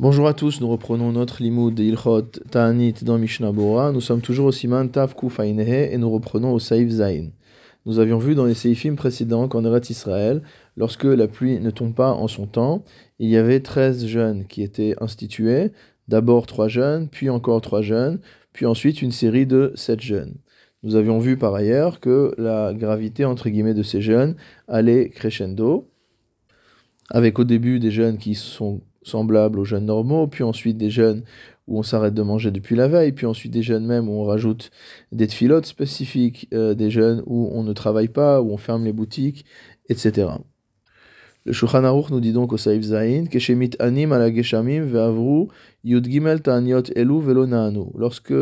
Bonjour à tous, nous reprenons notre limoud de Ta'anit dans Mishnah Bora. Nous sommes toujours au Siman Tav Kuf et nous reprenons au Saïf Zain. Nous avions vu dans les Seifim précédents qu'en Eretz Israël, lorsque la pluie ne tombe pas en son temps, il y avait 13 jeunes qui étaient institués. D'abord trois jeunes, puis encore trois jeunes, puis ensuite une série de sept jeunes. Nous avions vu par ailleurs que la gravité entre guillemets de ces jeunes allait crescendo, avec au début des jeunes qui sont semblables aux jeunes normaux, puis ensuite des jeunes où on s'arrête de manger depuis la veille, puis ensuite des jeunes même où on rajoute des tfilotes spécifiques, euh, des jeunes où on ne travaille pas, où on ferme les boutiques, etc. Le Shulchan Aruch nous dit donc au Saïf Zain, Keshemit anim ala geshamim ve'avru yud gimel ta'aniot elu velo Lorsque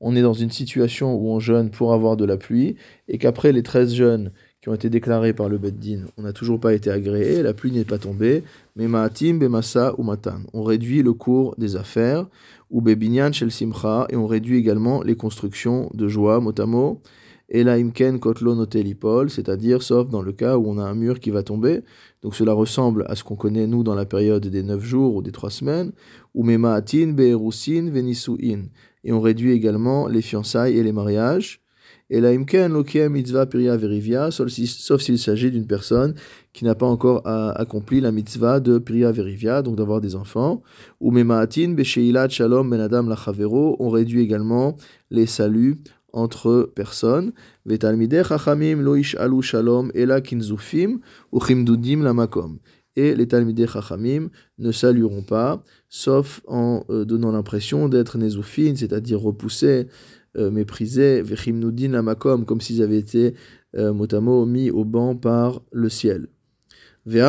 on est dans une situation où on jeûne pour avoir de la pluie, et qu'après les 13 jeunes qui ont été déclarés par le Beddin, on n'a toujours pas été agréé, la pluie n'est pas tombée, mais ma'atim bemasa ou matan. On réduit le cours des affaires, ou bebinyan shel et on réduit également les constructions de joie, motamo, et la kotlo notelipol, c'est-à-dire sauf dans le cas où on a un mur qui va tomber. Donc cela ressemble à ce qu'on connaît nous dans la période des neuf jours ou des trois semaines, ou memaatin beerusin venisuin. Et on réduit également les fiançailles et les mariages. Et la imken lokia mitzvah piria verivia, sauf s'il s'agit d'une personne qui n'a pas encore accompli la mitzvah de piria verivia, donc d'avoir des enfants. Ou memaatin besheilat shalom ben adam lachavero, on réduit également les saluts entre personnes. chachamim loish alu shalom ela kinzufim ou chimdudim lamakom. Et les talmidei chachamim ne salueront pas, sauf en euh, donnant l'impression d'être nezufin, c'est-à-dire repoussés, euh, méprisés, vechimnudin lamakom, comme s'ils avaient été euh, motamo mis au banc par le ciel. Et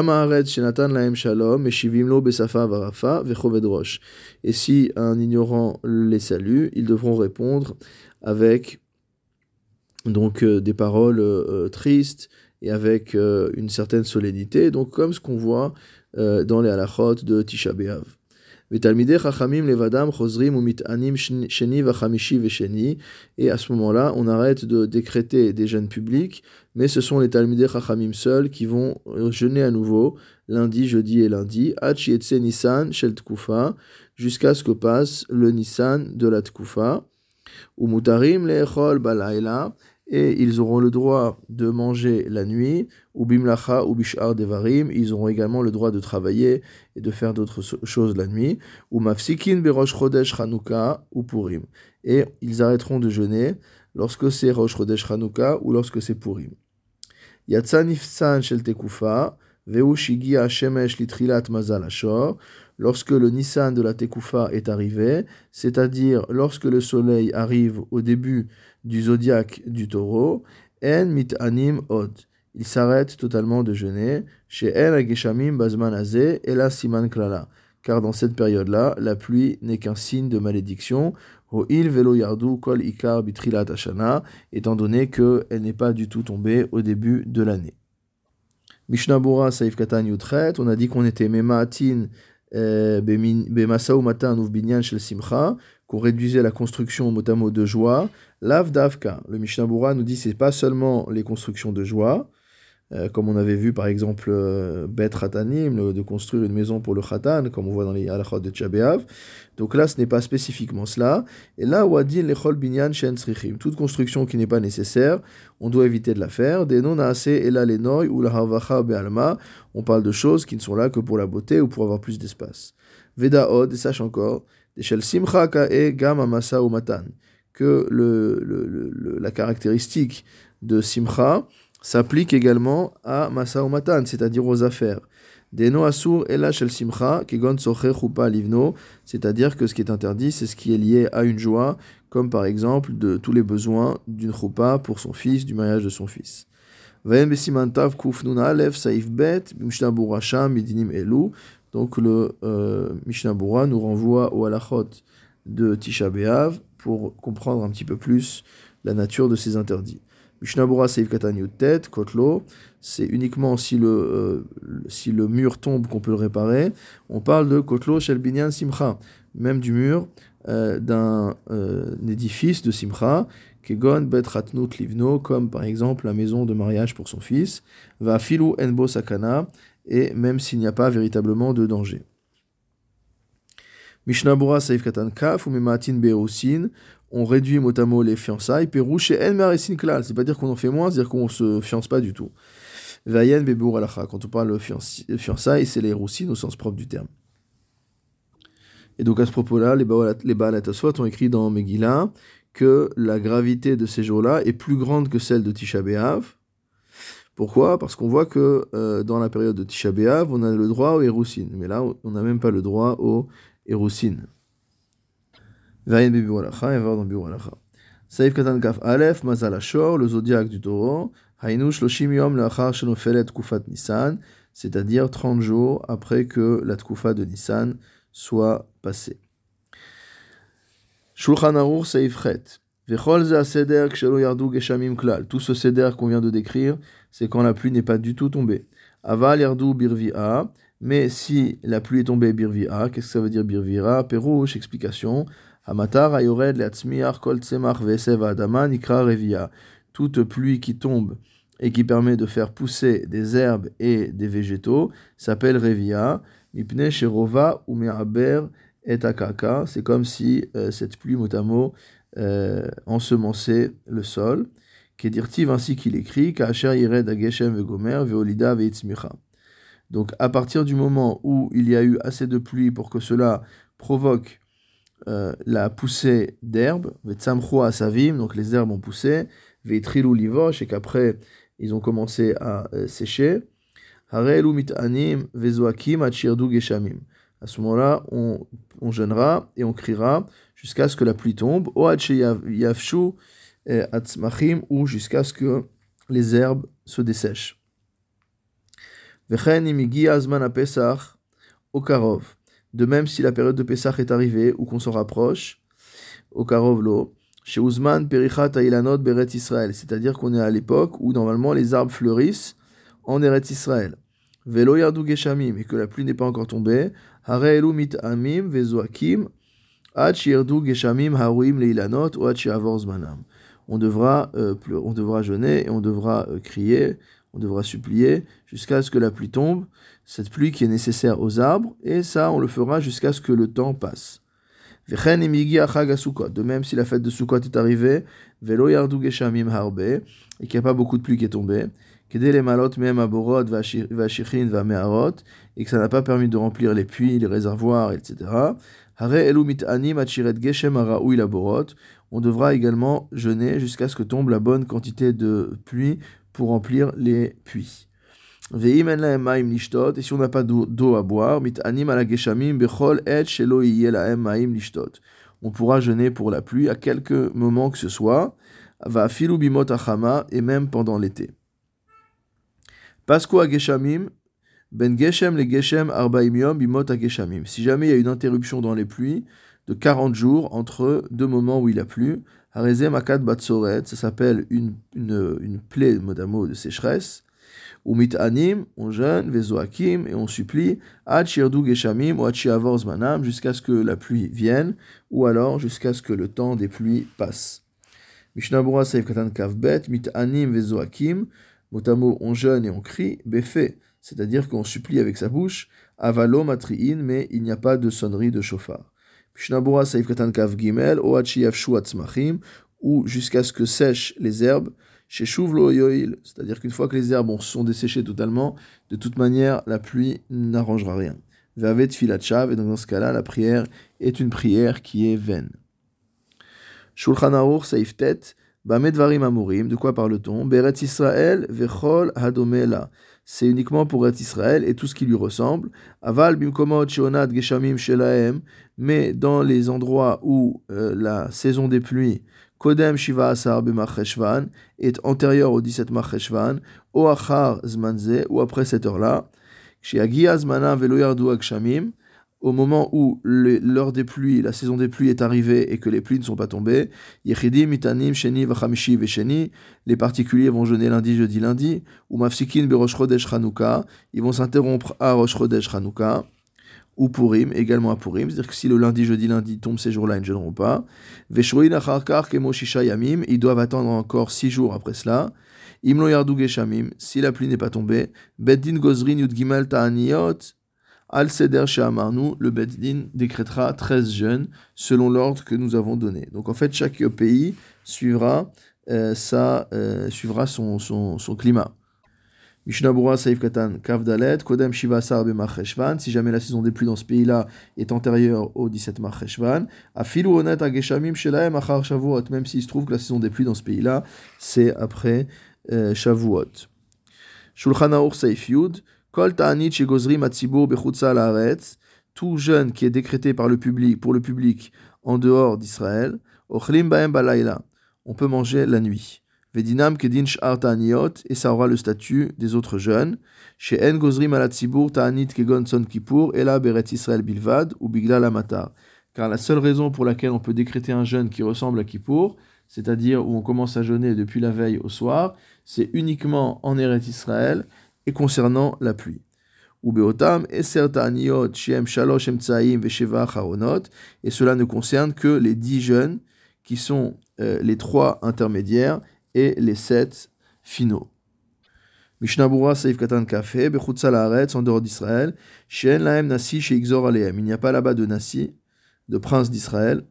si un ignorant les salue, ils devront répondre avec donc des paroles tristes et avec euh, une certaine solennité, donc comme ce qu'on voit dans les halachot de Tisha B'Av. Et à ce moment-là, on arrête de décréter des jeûnes publics, mais ce sont les Talmidei Chachamim seuls qui vont jeûner à nouveau, lundi, jeudi et lundi, Nissan Shel Tkufa, jusqu'à ce que passe le Nissan de la Tkufa ou mutarim le'echol balayla, et ils auront le droit de manger la nuit, ou bimlacha ou bishar devarim, ils auront également le droit de travailler et de faire d'autres choses la nuit, ou mafsikin berosh chodesh chanukah ou purim, et ils arrêteront de jeûner lorsque c'est rosh chodesh ou lorsque c'est purim. Yatsa nifsan shel tekufa, lorsque le Nissan de la Tekufa est arrivé, c'est-à-dire lorsque le soleil arrive au début du zodiaque du taureau, en mit anim od. Il s'arrête totalement de jeûner. Chez El Ageshamim Bazman et la Siman Klala. Car dans cette période-là, la pluie n'est qu'un signe de malédiction. il velo yardu kol ikar bitrilat étant donné qu'elle n'est pas du tout tombée au début de l'année. Mishnah Saif Katan on a dit qu'on était Memaatin euh, qu'on réduisait la construction motamo de joie. Lav Davka, le Mishnah nous dit c'est pas seulement les constructions de joie, euh, comme on avait vu par exemple euh, Bet Ratanim, de construire une maison pour le Khatan, comme on voit dans les halachot de Tchabéav. Donc là, ce n'est pas spécifiquement cela. Et là, Wadin Lechol Binyan Shen toute construction qui n'est pas nécessaire, on doit éviter de la faire. Des non et ou la havacha be'alma, on parle de choses qui ne sont là que pour la beauté ou pour avoir plus d'espace. Veda Od, et sache encore, des Shel Simcha Ka'e Gam Amasa que le, le, la caractéristique de Simcha, s'applique également à Masa Matan, c'est-à-dire aux affaires. Deno Asur Simcha, Kegon Chupa Livno, c'est-à-dire que ce qui est interdit, c'est ce qui est lié à une joie, comme par exemple de tous les besoins d'une Chupa pour son fils, du mariage de son fils. Saif Bet, Midinim Elu. Donc le euh, Mishnah nous renvoie au halachot de Tisha B'Av pour comprendre un petit peu plus la nature de ces interdits. Mishnabura Seif tête, Kotlo, c'est uniquement si le, euh, si le mur tombe qu'on peut le réparer. On parle de Kotlo Shel Binyan Simcha, même du mur euh, d'un euh, édifice de Simcha, Kegon Bet Ratnut Livno, comme par exemple la maison de mariage pour son fils, Va Filu Enbo Sakana, et même s'il n'y a pas véritablement de danger. Mishnabura Saif Katan Kaf ou Mematin on réduit motamo les fiançailles. Perouche et En Klal, c'est pas dire qu'on en fait moins, c'est dire qu'on se fiance pas du tout. Vayen Bebour Alacha, quand on parle de fiançailles, c'est les roussines au sens propre du terme. Et donc à ce propos-là, les Baal ont écrit dans Megillah que la gravité de ces jours-là est plus grande que celle de Tisha. Pourquoi? Parce qu'on voit que euh, dans la période de Tisha on a le droit au Héroussine. Mais là, on n'a même pas le droit au Héroussine. Vayen Bebur Alacha, et voir dans Bebur Alacha. Saïf Katan Kaf Aleph, Mazal Ashor, le zodiaque du taureau. Hainu Shloshim Yom Lachar Shenofelet Kufat Nissan, c'est-à-dire 30 jours après que la Tkufa de Nissan soit passée. Shulchan Aruch Saïf Chet. Vechol Ze Seder Kshelo Yardu Geshamim Klal. Tout ce Seder qu'on vient de décrire, c'est quand la pluie n'est pas du tout tombée. Aval Yardu Birvi'a. Mais si la pluie est tombée Birvi'a, qu'est-ce que ça veut dire Birvi'a? Perouche, explication. Hamatar Ayored Leatzmiach Kol Tzemach Vesev Adama Nikra Revia. Toute pluie qui tombe et qui permet de faire pousser des herbes et des végétaux s'appelle Revia. Mipne Sherova ou Me'aber et Akaka. C'est comme si euh, cette pluie mot euh, ensemençait le sol. Kedirtiv ainsi qu'il écrit, Ka'asher Yired Ageshem Vegomer Veolida Veitzmicha. Donc à partir du moment où il y a eu assez de pluie pour que cela provoque euh, la poussée d'herbes, Vetsamchua Asavim, donc les herbes ont poussé, Veitrilou Livosh, et qu'après ils ont commencé à euh, sécher. Harelu Mitanim Vezoakim Achirdu Geshamim. À ce moment-là, on, on jeûnera et on criera jusqu'à ce que la pluie tombe, O Yavshu Atzmachim, ou jusqu'à ce que les herbes se dessèchent. Vechen Azman Pesach Okarov. De même, si la période de Pesach est arrivée ou qu'on s'en rapproche, Okarov lo, chez Ouzman Perichat Ailanot Beret Israël, c'est-à-dire qu'on est à l'époque où normalement les arbres fleurissent en Eret Israël. Velo Yardu Geshamim, et que la pluie n'est pas encore tombée, Hareelu Mit Amim Vezoakim, Ad Geshamim Haruim Leilanot ou Ad Zmanam. On devra, euh, on devra jeûner et on devra euh, crier on devra supplier jusqu'à ce que la pluie tombe, cette pluie qui est nécessaire aux arbres, et ça, on le fera jusqu'à ce que le temps passe. De même, si la fête de Sukkot est arrivée, et qu'il n'y a pas beaucoup de pluie qui est tombée, et que ça n'a pas permis de remplir les puits, les réservoirs, etc. On devra également jeûner jusqu'à ce que tombe la bonne quantité de pluie pour remplir les puits. Et si on n'a pas d'eau à boire, on pourra jeûner pour la pluie à quelque moment que ce soit, va bimot achama, et même pendant l'été. Pasco geshamim, ben geshem le geshem arbaim yom bimot geshamim. Si jamais il y a une interruption dans les pluies de 40 jours entre deux moments où il a plu, Makat Batsoret, ça s'appelle une, une, une plaie modamo de sécheresse. Ou anim, on jeûne, vezoakim, et on supplie, ad geshamim ou ad zmanam, jusqu'à ce que la pluie vienne, ou alors jusqu'à ce que le temps des pluies passe. Mishnabura saif katan kavbet, anim vezoakim, motamo on jeûne et on crie, befe, c'est-à-dire qu'on supplie avec sa bouche, avalo matriin, mais il n'y a pas de sonnerie de chauffard. Mishnabura Saif Katan Kav Gimel, Atzmachim, ou jusqu'à ce que sèchent les herbes, chez Yoil, c'est-à-dire qu'une fois que les herbes sont desséchées totalement, de toute manière, la pluie n'arrangera rien. Vavet Filachav, et donc dans ce cas-là, la prière est une prière qui est vaine. Shulchan Aruch Bamedvarim Amurim, de quoi parle-t-on? Beret Israël, Vechol Hadomela. C'est uniquement pour être Israël et tout ce qui lui ressemble. Aval bimkomot shionat geshamim shelaem, mais dans les endroits où euh, la saison des pluies, kodem shiva asar est antérieure au 17 macheshvan, o achar zmanze, ou après cette heure-là, shiagia zmana velo yardu au moment où l'heure des pluies, la saison des pluies est arrivée et que les pluies ne sont pas tombées, Sheni, Vesheni, les particuliers vont jeûner lundi, jeudi, lundi, ou Mafsikin, Berosh ils vont s'interrompre à Rosh Chodesh, ou Purim, également à Purim, c'est-à-dire que si le lundi, jeudi, lundi tombe ces jours-là, ils ne jeûneront pas. Veshoin, Acharkar, Kemo, Shisha, Yamim, ils doivent attendre encore six jours après cela. Imlo Yardu Geshamim, si la pluie n'est pas tombée, Beddin, Gozrin, Yud Gimel, Ta'aniot, Al Seder Shahamarnu, le Beddin décrétera 13 jeûnes selon l'ordre que nous avons donné. Donc en fait, chaque pays suivra, euh, euh, suivra son, son, son climat. Mishnabura Saif Katan Kavdalet, Kodem Shiva Sarbe Marcheshvan, si jamais la saison des pluies dans ce pays-là est antérieure au 17 Marcheshvan, Afilu Onet Ageshamim Shelaem Achar Shavuot, même s'il se trouve que la saison des pluies dans ce pays-là, c'est après euh, Shavuot. Shulchan Aur Saif Yud, Kol Ta'anit Shegozrim Atzibur Bechutza Laaretz, tout jeune qui est décrété par le public, pour le public en dehors d'Israël, Ochlim Baem Balayla, on peut manger la nuit. Vedinam kedin et ça aura le statut des autres jeunes. Chez En Gozrim alatzibur ta'anit kegon son kippur, ela beret Israël bilvad, ou bigla lamatar. Car la seule raison pour laquelle on peut décréter un jeûne qui ressemble à Kippour, c'est-à-dire où on commence à jeûner depuis la veille au soir, c'est uniquement en Eret Israël et concernant la pluie. Et cela ne concerne que les dix jeunes qui sont euh, les trois intermédiaires et les sept finaux. En dehors d'Israël. Il n'y a pas là-bas de Nasi, de prince d'Israël,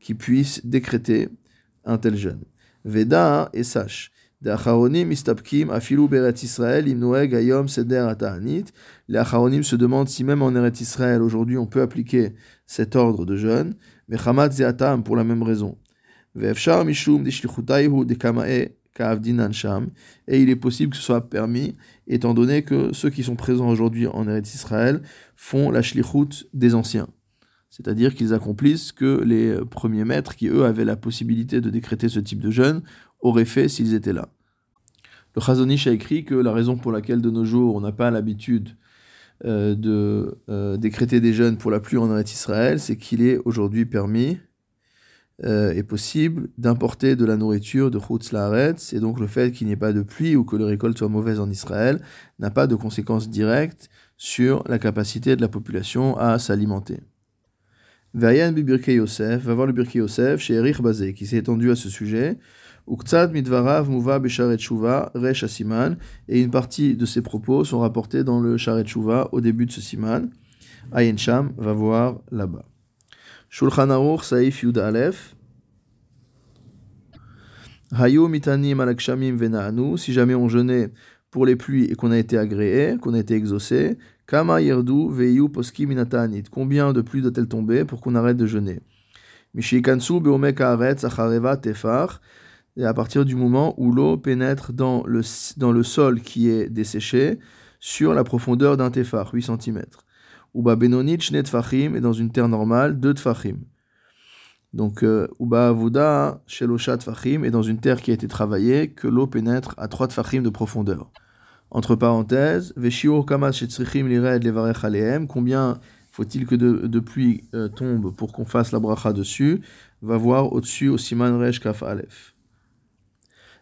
qui puisse décréter un tel jeûne. Veda et sache. Acharonim mistapkim afilu beret Israël imnoeg seder ata'anit. Les acharonim se demandent si même en Eret Israël aujourd'hui on peut appliquer cet ordre de jeûne, mais chamat zeatam pour la même raison. Et il est possible que ce soit permis, étant donné que ceux qui sont présents aujourd'hui en Eretz Israël font la shlichut des anciens. C'est-à-dire qu'ils accomplissent que les premiers maîtres, qui eux avaient la possibilité de décréter ce type de jeûne, auraient fait s'ils étaient là. Le Chazonish a écrit que la raison pour laquelle de nos jours on n'a pas l'habitude euh, de euh, décréter des jeûnes pour la pluie en Israël, c'est qu'il est aujourd'hui permis euh, est possible d'importer de la nourriture de Chutz Laaretz, et donc le fait qu'il n'y ait pas de pluie ou que les récoltes soient mauvaises en Israël n'a pas de conséquences directes sur la capacité de la population à s'alimenter. Vayan Yosef, va voir le Birkei Yosef chez Erich Bazé, qui s'est étendu à ce sujet. Et une partie de ses propos sont rapportés dans le sharet au début de ce siman. Ayen Sham va voir là-bas. Shulchan Aruch Saif Yud Aleph. Hayu mitanim alakshamim vena'anu. Si jamais on jeûnait pour les pluies et qu'on a été agréé, qu'on a été exaucé, kama yerdu veyu poski minatanit. Combien de pluies doit-elle tomber pour qu'on arrête de jeûner? Mishikansu beomek haaretz tefar. Et à partir du moment où l'eau pénètre dans le, dans le sol qui est desséché sur la profondeur d'un tefar, 8 cm. Uba benonit shne tfachim, et dans une terre normale, deux tfachim. Donc, euh, Uba avuda shelosha tfachim, et dans une terre qui a été travaillée, que l'eau pénètre à trois tfachim de profondeur. Entre parenthèses, veshiur kamas shetzrichim lired levarech aleem, combien faut-il que de, de pluie euh, tombe pour qu'on fasse la bracha dessus? Va voir au-dessus au siman resh kaf alef. Veim itrilu lered achar chatzot,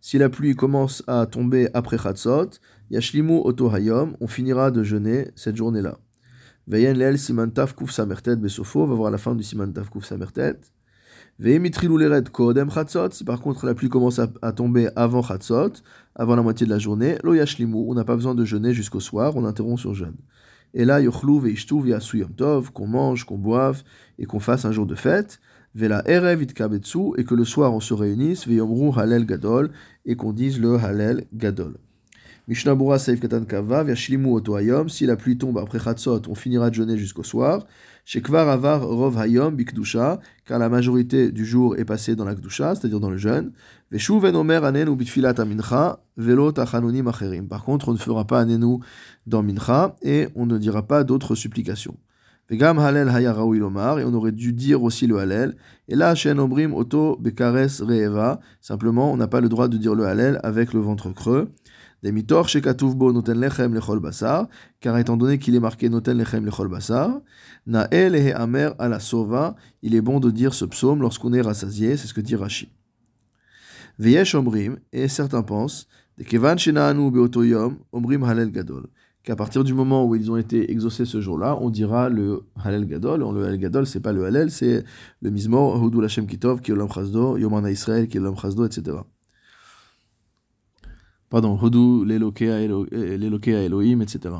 si la pluie commence à tomber après chatzot, Yashlimu Oto Hayom, on finira de jeûner cette journée-là. Veyen Lel Simantaf Kuf Besofo, va voir la fin du Simantaf Kuf Samertet. Veyemitrilu Lered Kodem Chatzot, si par contre la pluie commence à, tomber avant Chatzot, avant la moitié de la journée, Lo Yashlimu, on n'a pas besoin de jeûner jusqu'au soir, on interrompt sur jeûne. Et là, Yochlu Veishtu qu'on mange, qu'on boive et qu'on fasse un jour de fête. Vela Erev Itkabetsu, et que le soir on se réunisse, Veyomru Halel Gadol, et qu'on dise le Halel Gadol. Mishnabura Saif Katan Kava, Yashlimu Oto si la pluie tombe après Chatzot, on finira de jeûner jusqu'au soir. Shekvar Avar Rov Hayom Bikdusha, car la majorité du jour est passée dans la Kdusha, c'est-à-dire dans le jeûne. Veshuven Omer Anenu Bitfilat Amincha, Velo Tachanunim Acherim. Par contre, on ne fera pas Anenu dans Mincha et on ne dira pas d'autres supplications. Et on aurait dû dire aussi le Halel. Et là, Shen Obrim Oto Bekares Reeva, simplement, on n'a pas le droit de dire le Halel avec le ventre creux. Demitor shekatuvbo noten lechem lechol basar, car étant donné qu'il est marqué noten lechem lechol basar, nael ehe amer ala sova, il est bon de dire ce psaume lorsqu'on est rassasié, c'est ce que dit Rashi. Veyesh omrim, et certains pensent, de kevan shenaanu beotoyom, omrim halel gadol, qu'à partir du moment où ils ont été exaucés ce jour-là, on dira le halel gadol, le halel gadol, c'est pas le halel, c'est le mizmor, hudul hashem kitov, ki olam chazdo, yomana israël, ki olam chazdo, etc. Pardon, Hodu l'Elokea Elohim, etc.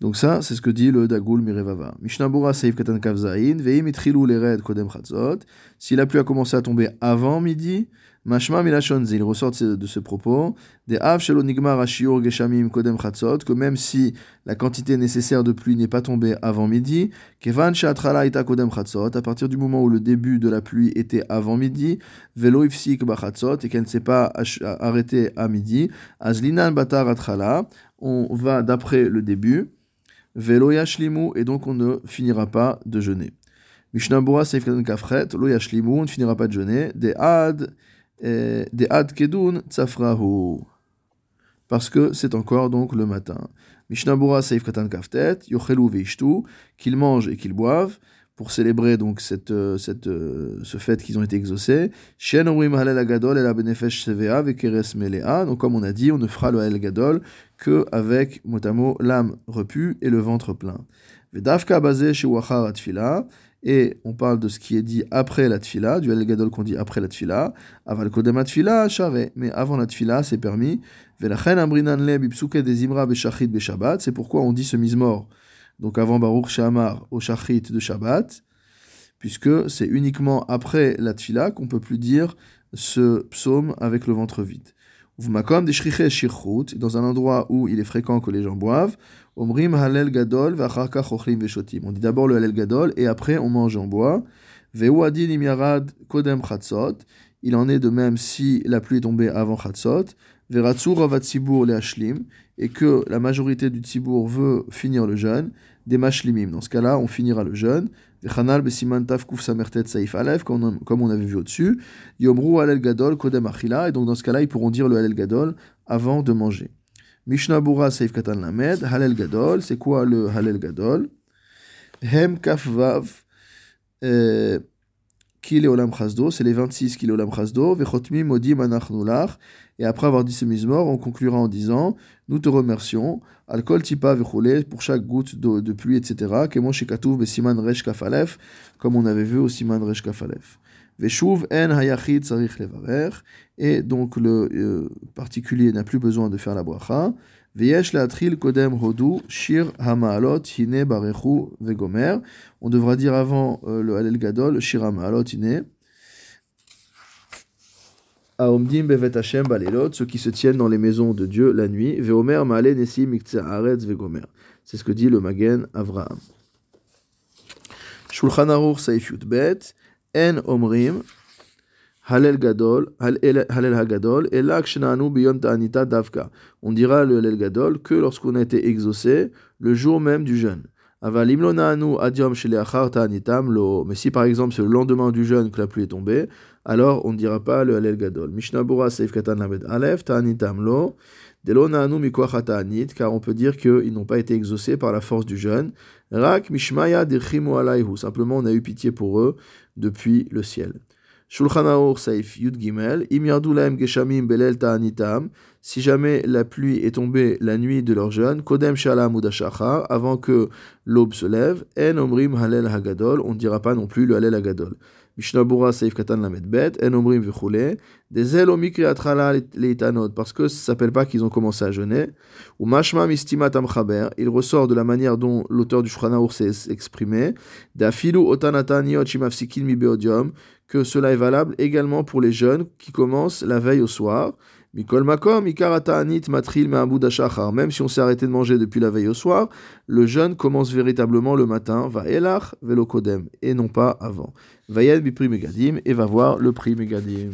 Donc ça, c'est ce que dit le Dagul Mirevava. Mishnabura Seif Katan Kavzain, Veim Itchilu Lered Kodem Chatzot. Si la pluie a commencé à tomber avant midi, Mashma Milachonzi, il ressort de ce propos, des Av Nigmar Ashiur Geshamim Kodem Chatzot, que même si la quantité nécessaire de pluie n'est pas tombée avant midi, Kevan Shatrala Ita Kodem Chatzot, à partir du moment où le début de la pluie était avant midi, Velo Ifsik et qu'elle ne s'est pas arrêtée à midi, Azlinan Batar Atrala, on va d'après le début, Velo yashlimu, et donc on ne finira pas de jeûner. Mishnabura seifkan kafret, lo yashlimu, on ne finira pas de jeûner. De ad, de ad kedun tsafrahu. Parce que c'est encore donc le matin. Mishnabura seifkatan kaftet, yochelu veishtu, qu'ils mangent et qu'ils boivent pour célébrer donc cette, euh, cette, euh, ce fait qu'ils ont été exaucés. Donc comme on a dit, on ne fera le Halel Gadol que avec motamo l'âme repue et le ventre plein. Vedafka basé chez Wachar et on parle de ce qui est dit après la tfila, du Halel Gadol qu'on dit après la tfila. Aval kodem tfila, mais avant la tfila, c'est permis. Velachen amrinan le bipsuke des imra c'est pourquoi on dit ce mise-mort donc avant Baruch Shamar au Shachrit de Shabbat, puisque c'est uniquement après la Tfila qu'on peut plus dire ce psaume avec le ventre vide. Vmakom des shirchut, dans un endroit où il est fréquent que les gens boivent, omrim halel gadol veshotim. On dit d'abord le halel gadol et après on mange en bois. Veuadin imyarad kodem chatzot. Il en est de même si la pluie est tombée avant chatzot. Veratzur avatzibur le hashlim et que la majorité du Tzibour veut finir le jeûne, des mashlimim. Dans ce cas-là, on finira le jeûne. Vechanal besiman tafkuf samertet saif alef, comme on avait vu au-dessus. Yomru alel gadol kodem achila, et donc dans ce cas-là, ils pourront dire le halel gadol avant de manger. Mishnah Bura saif katan lamed, halel gadol, c'est quoi le halel gadol? Hem kafvav, euh, kile olam chasdo, c'est les 26 kilo olam chasdo, vechotmi modim anachnulach, et après avoir dit ce mort, on conclura en disant Nous te remercions, alcool tipa pour chaque goutte de, pluie, etc. Kemon shekatouv besiman resh kafalef, comme on avait vu au siman resh kafalef. Veshuv en hayachid sarich levarer, et donc le euh, particulier n'a plus besoin de faire la bracha. Veyesh tril kodem hodu shir hamaalot hine barechu vegomer. On devra dire avant euh, le halel gadol shir hamaalot hine. Aomdim bevet Hashem balelot, ceux qui se tiennent dans les maisons de Dieu la nuit. Veomer maale nesi aretz vegomer. C'est ce que dit le Magen Avraham. Shulchan Aruch Saif Bet, En Omrim, Halel Gadol, Halel Hagadol, et Shenanu Biyom Ta'anita Davka. On dira le Halel Gadol que lorsqu'on a été exaucé le jour même du jeûne. lo. Mais si par exemple c'est le lendemain du jeûne que la pluie est tombée, alors on ne dira pas le Halel Gadol. Mishnabura Seif Katan Lamed Alef, Ta'anitam lo. Delo Naanu Mikwacha Ta'anit, car on peut dire qu'ils n'ont pas été exaucés par la force du jeûne. Rak Mishmaya Dechimu Alayhu. Simplement on a eu pitié pour eux depuis le ciel. Shulchan Aruch Saif Yud Gimel, Im Geshamim Belel Ta'anitam, si jamais la pluie est tombée la nuit de leur jeûne, Kodem Shalam Udashachar, avant que l'aube se lève, En Omrim Halel Hagadol, on ne dira pas non plus le Halel Hagadol. Mishnabura Seif Katan Lamed Bet, En Omrim Vichule, des ailes Omikri Atrala parce que ça s'appelle pas qu'ils ont commencé à jeûner, ou Mashma Mistimat Amchaber, il ressort de la manière dont l'auteur du Shulchan s'est exprimé, Dafilu Otanataniot Mi Beodium, que cela est valable également pour les jeunes qui commencent la veille au soir. Mikol makom, matril Même si on s'est arrêté de manger depuis la veille au soir, le jeûne commence véritablement le matin, va elach velokodem, et non pas avant. Vayed bipri megadim, et va voir le prix megadim.